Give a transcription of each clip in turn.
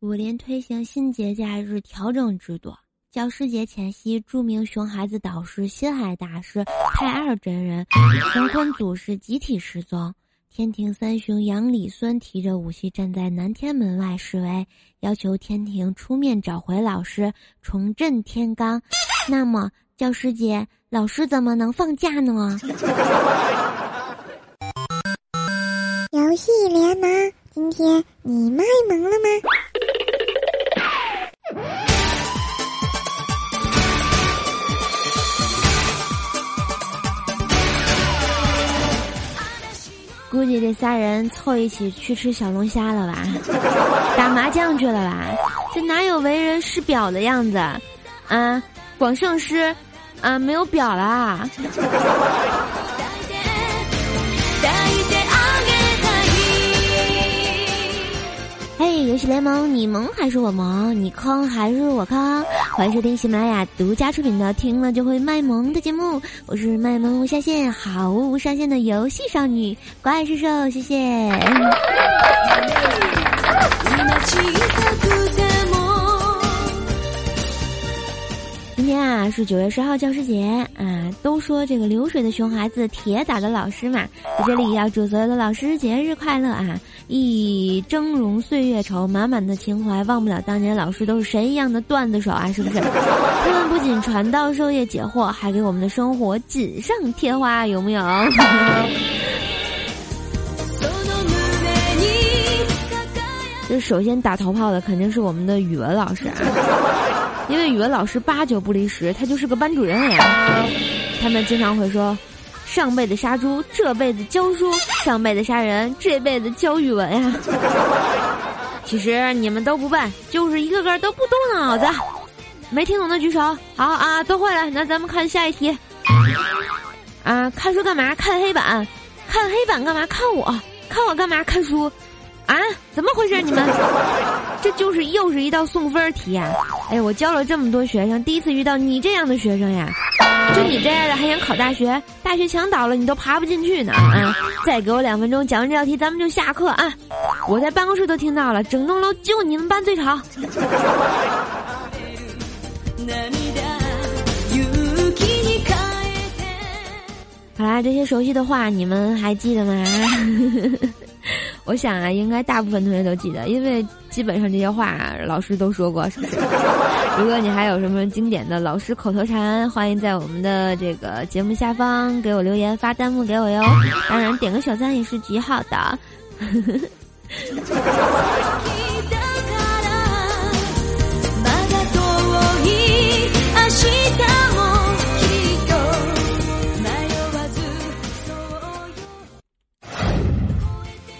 五林推行新节假日调整制度。教师节前夕，著名熊孩子导师、心海大师太二真人、乾坤祖师集体失踪。天庭三雄杨、李、孙提着武器站在南天门外示威，要求天庭出面找回老师，重振天罡。那么，教师节老师怎么能放假呢？游戏联盟，今天你卖萌了吗？这仨人凑一起去吃小龙虾了吧？打麻将去了吧？这哪有为人师表的样子？啊，广胜师，啊，没有表啦。嘿，游戏联盟，你萌还是我萌？你坑还是我坑？欢迎收听喜马拉雅独家出品的《听了就会卖萌》的节目，我是卖萌无下限、毫无上限的游戏少女怪兽兽，谢谢。是九月十号教师节啊，都说这个流水的熊孩子，铁打的老师嘛，在这里要祝所有的老师节日快乐啊！一峥嵘岁月稠，满满的情怀，忘不了当年老师都是神一样的段子手啊，是不是？他们不仅传道授业解惑，还给我们的生活锦上添花，有没有？这首先打头炮的肯定是我们的语文老师啊，因为语文老师八九不离十，他就是个班主任呀。他们经常会说。上辈子杀猪，这辈子教书；上辈子杀人，这辈子教语文呀。其实你们都不笨，就是一个个都不动脑子。没听懂的举手。好啊，都会了。那咱们看下一题。啊，看书干嘛？看黑板。看黑板干嘛？看我。看我干嘛？看书。啊，怎么回事？你们，这就是又是一道送分题呀！哎，我教了这么多学生，第一次遇到你这样的学生呀！就你这样的还想考大学？大学墙倒了，你都爬不进去呢！啊，再给我两分钟讲完这道题，咱们就下课啊！我在办公室都听到了，整栋楼就你们班最吵。好啦，这些熟悉的话你们还记得吗？我想啊，应该大部分同学都记得，因为基本上这些话老师都说过，是不是？如果你还有什么经典的老师口头禅，欢迎在我们的这个节目下方给我留言，发弹幕给我哟。当然，点个小赞也是极好的。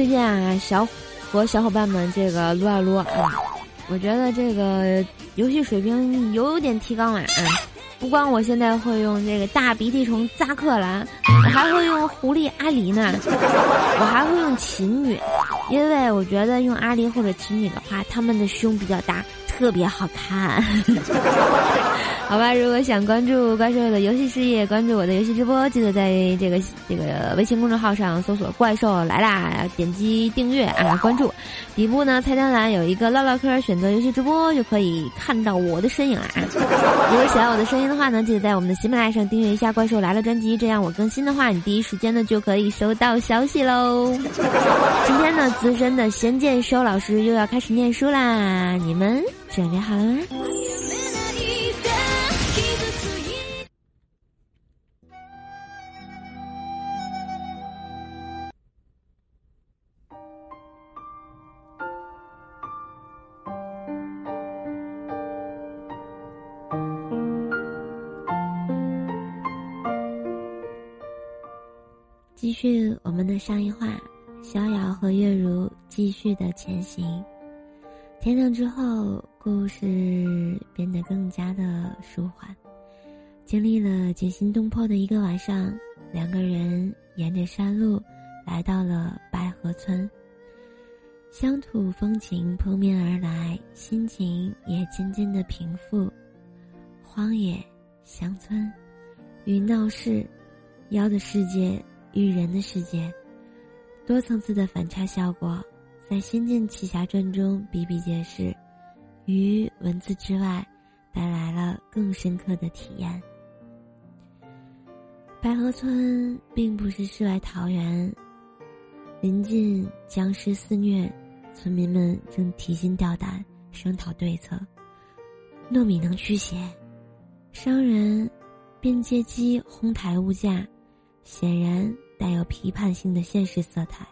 最近啊，小和小伙伴们这个撸啊撸啊，我觉得这个游戏水平有点提高了啊！不光我现在会用这个大鼻涕虫扎克兰，我还会用狐狸阿狸呢，我还会用琴女，因为我觉得用阿狸或者琴女的话，他们的胸比较大。特别好看，好吧。如果想关注怪兽的游戏事业，关注我的游戏直播，记得在这个这个微信公众号上搜索“怪兽来啦”，点击订阅啊，关注。底部呢菜单栏有一个唠唠嗑，选择游戏直播就可以看到我的身影啦。如果喜欢我的声音的话呢，记得在我们的喜马拉雅上订阅一下“怪兽来了”专辑，这样我更新的话，你第一时间呢就可以收到消息喽。今天呢，资深的仙剑收老师又要开始念书啦，你们。准备好了吗？继续我们的上一话，逍遥和月如继续的前行。天亮之后。故事变得更加的舒缓。经历了惊心动魄的一个晚上，两个人沿着山路来到了白河村。乡土风情扑面而来，心情也渐渐的平复。荒野、乡村与闹市，妖的世界与人的世界，多层次的反差效果，在《仙剑奇侠传》中比比皆是。于文字之外，带来了更深刻的体验。白河村并不是世外桃源，临近僵尸肆虐，村民们正提心吊胆商讨对策。糯米能驱邪，商人便借机哄抬物价，显然带有批判性的现实色彩，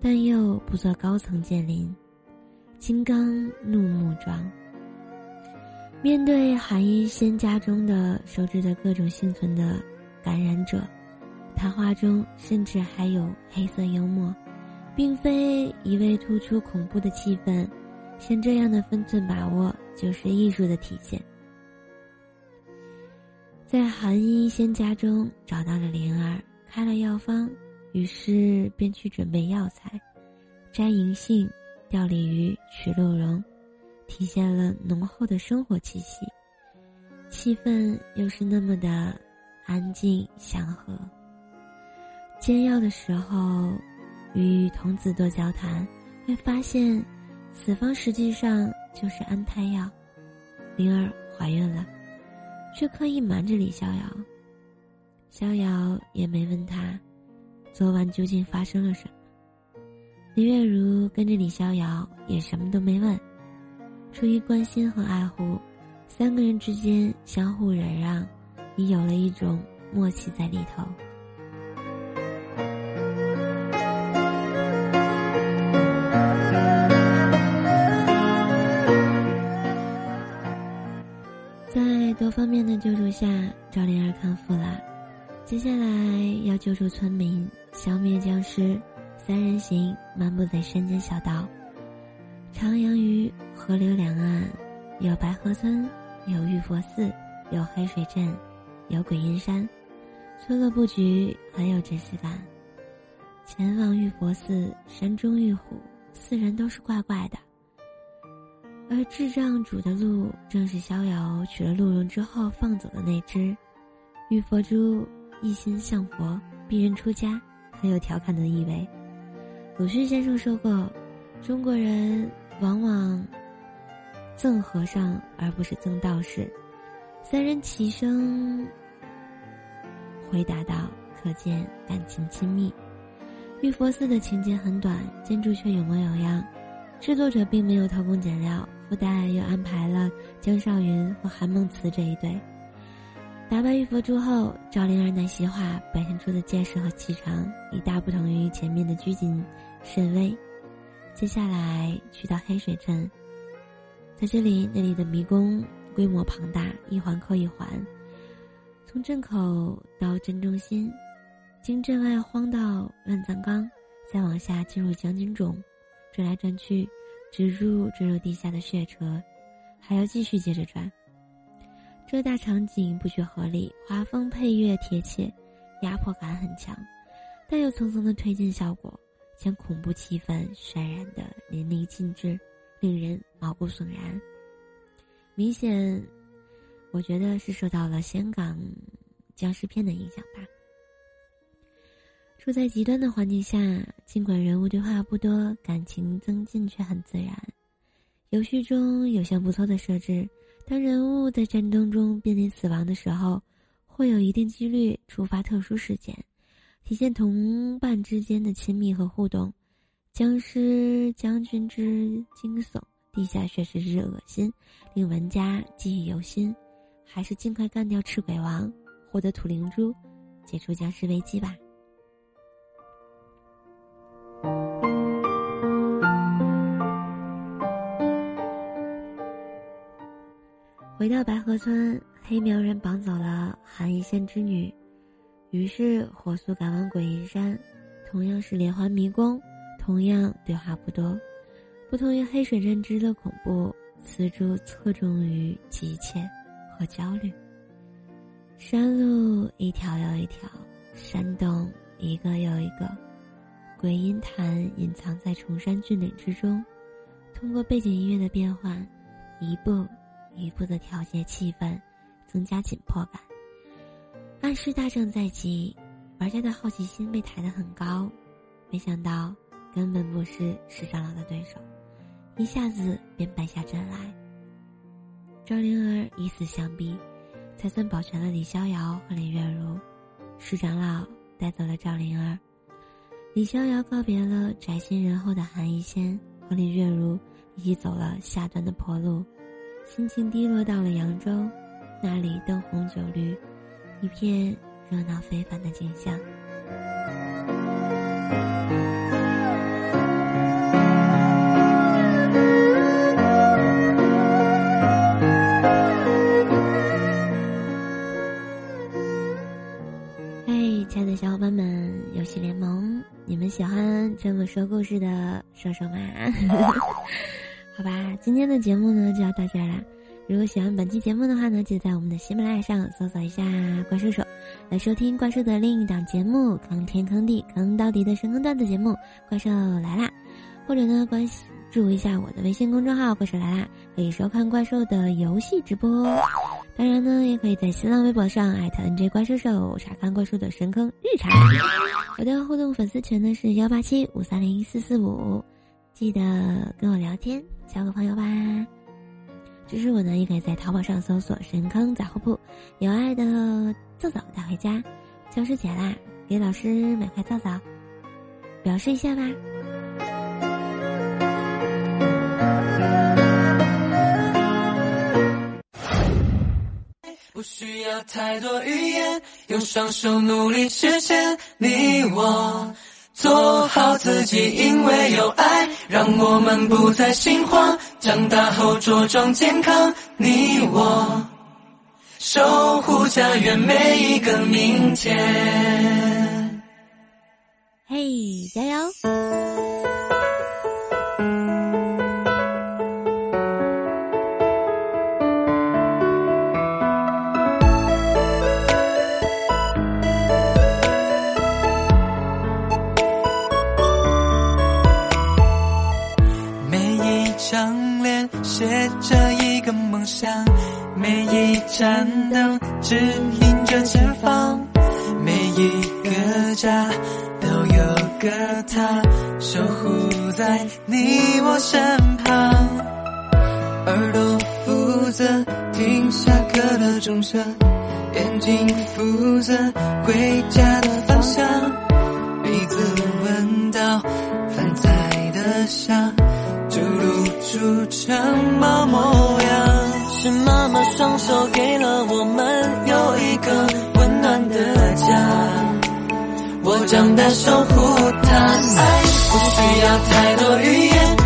但又不做高层建林，金刚怒目状。面对韩一仙家中的收治的各种幸存的。感染者，谈话中甚至还有黑色幽默，并非一味突出恐怖的气氛。像这样的分寸把握，就是艺术的体现。在韩一仙家中找到了灵儿，开了药方，于是便去准备药材，摘银杏，钓鲤鱼，取鹿茸，体现了浓厚的生活气息。气氛又是那么的。安静祥和。煎药的时候，与童子多交谈，会发现，此方实际上就是安胎药。灵儿怀孕了，却刻意瞒着李逍遥。逍遥也没问他，昨晚究竟发生了什么。林月如跟着李逍遥，也什么都没问。出于关心和爱护，三个人之间相互忍让。已有了一种默契在里头。在多方面的救助下，赵灵儿康复了。接下来要救助村民，消灭僵尸。三人行漫步在山间小道，徜徉于河流两岸，有白河村，有玉佛寺，有黑水镇。有鬼阴山，村落布局很有真实感。前往玉佛寺，山中遇虎，四人都是怪怪的。而智障主的鹿，正是逍遥取了鹿茸之后放走的那只。玉佛珠一心向佛，逼人出家，很有调侃的意味。鲁迅先生说过，中国人往往憎和尚而不是憎道士。三人齐声回答道：“可见感情亲密。”玉佛寺的情节很短，建筑却有模有样。制作者并没有偷工减料，附带又安排了江少云和韩梦慈这一对。打败玉佛珠后，赵灵儿奶昔化，表现出的见识和气场已大不同于前面的拘谨沈巍。接下来去到黑水镇，在这里，那里的迷宫。规模庞大，一环扣一环，从镇口到镇中心，经镇外荒到乱葬岗，再往下进入将军冢，转来转去，直入坠入地下的血车，还要继续接着转。这大场景布局合理，画风配乐贴切，压迫感很强，但有层层的推进效果，将恐怖气氛渲染的淋漓尽致，令人毛骨悚然。明显，我觉得是受到了香港僵尸片的影响吧。处在极端的环境下，尽管人物对话不多，感情增进却很自然。游戏中有项不错的设置：当人物在战争中濒临死亡的时候，会有一定几率触发特殊事件，体现同伴之间的亲密和互动。僵尸将军之惊悚。地下血食之恶心，令玩家记忆犹新，还是尽快干掉赤鬼王，获得土灵珠，解除僵尸危机吧。回到白河村，黑苗人绑走了韩一仙之女，于是火速赶往鬼阴山，同样是连环迷宫，同样对话不多。不同于黑水认知的恐怖，此处侧重于急切和焦虑。山路一条又一条，山洞一个又一个，鬼音潭隐藏在崇山峻岭之中。通过背景音乐的变换，一步一步的调节气氛，增加紧迫感。暗示大战在即，玩家的好奇心被抬得很高，没想到根本不是石长老的对手。一下子便败下阵来。赵灵儿以死相逼，才算保全了李逍遥和林月如。石长老带走了赵灵儿，李逍遥告别了宅心仁厚的韩一仙，和林月如一起走了下段的坡路，心情低落到了扬州，那里灯红酒绿，一片热闹非凡的景象。嗨，亲爱的小伙伴们，游戏联盟，你们喜欢这么说故事的说说吗？好吧，今天的节目呢就要到这儿啦。如果喜欢本期节目的话呢，就在我们的喜马拉雅上搜索一下“怪兽手”，来收听怪兽的另一档节目《坑天坑地坑到底的神坑段子节目》。怪兽来啦！或者呢，关注一下我的微信公众号“怪兽来啦”，可以收看怪兽的游戏直播。当然呢，也可以在新浪微博上艾特 NJ 怪兽手查看怪兽的神坑日常。我的互动粉丝群呢是幺八七五三零四四五，记得跟我聊天，交个朋友吧。支持我呢，也可以在淘宝上搜索“神坑杂货铺”，有爱的皂皂带回家，教师节啦，给老师买块皂皂，表示一下吧。不需要太多语言，用双手努力实现你我做好自己，因为有爱，让我们不再心慌。长大后茁壮健康，你我守护家园每一个明天。嘿，加油！写着一个梦想，每一盏灯指引着前方，每一个家都有个他守护在你我身旁。耳朵负责听下课的钟声，眼睛负责回家的方向，鼻子闻到饭菜的香。就露出城堡模样，是妈妈双手给了我们有一个温暖的家，我长大守护它。爱不需要太多语言，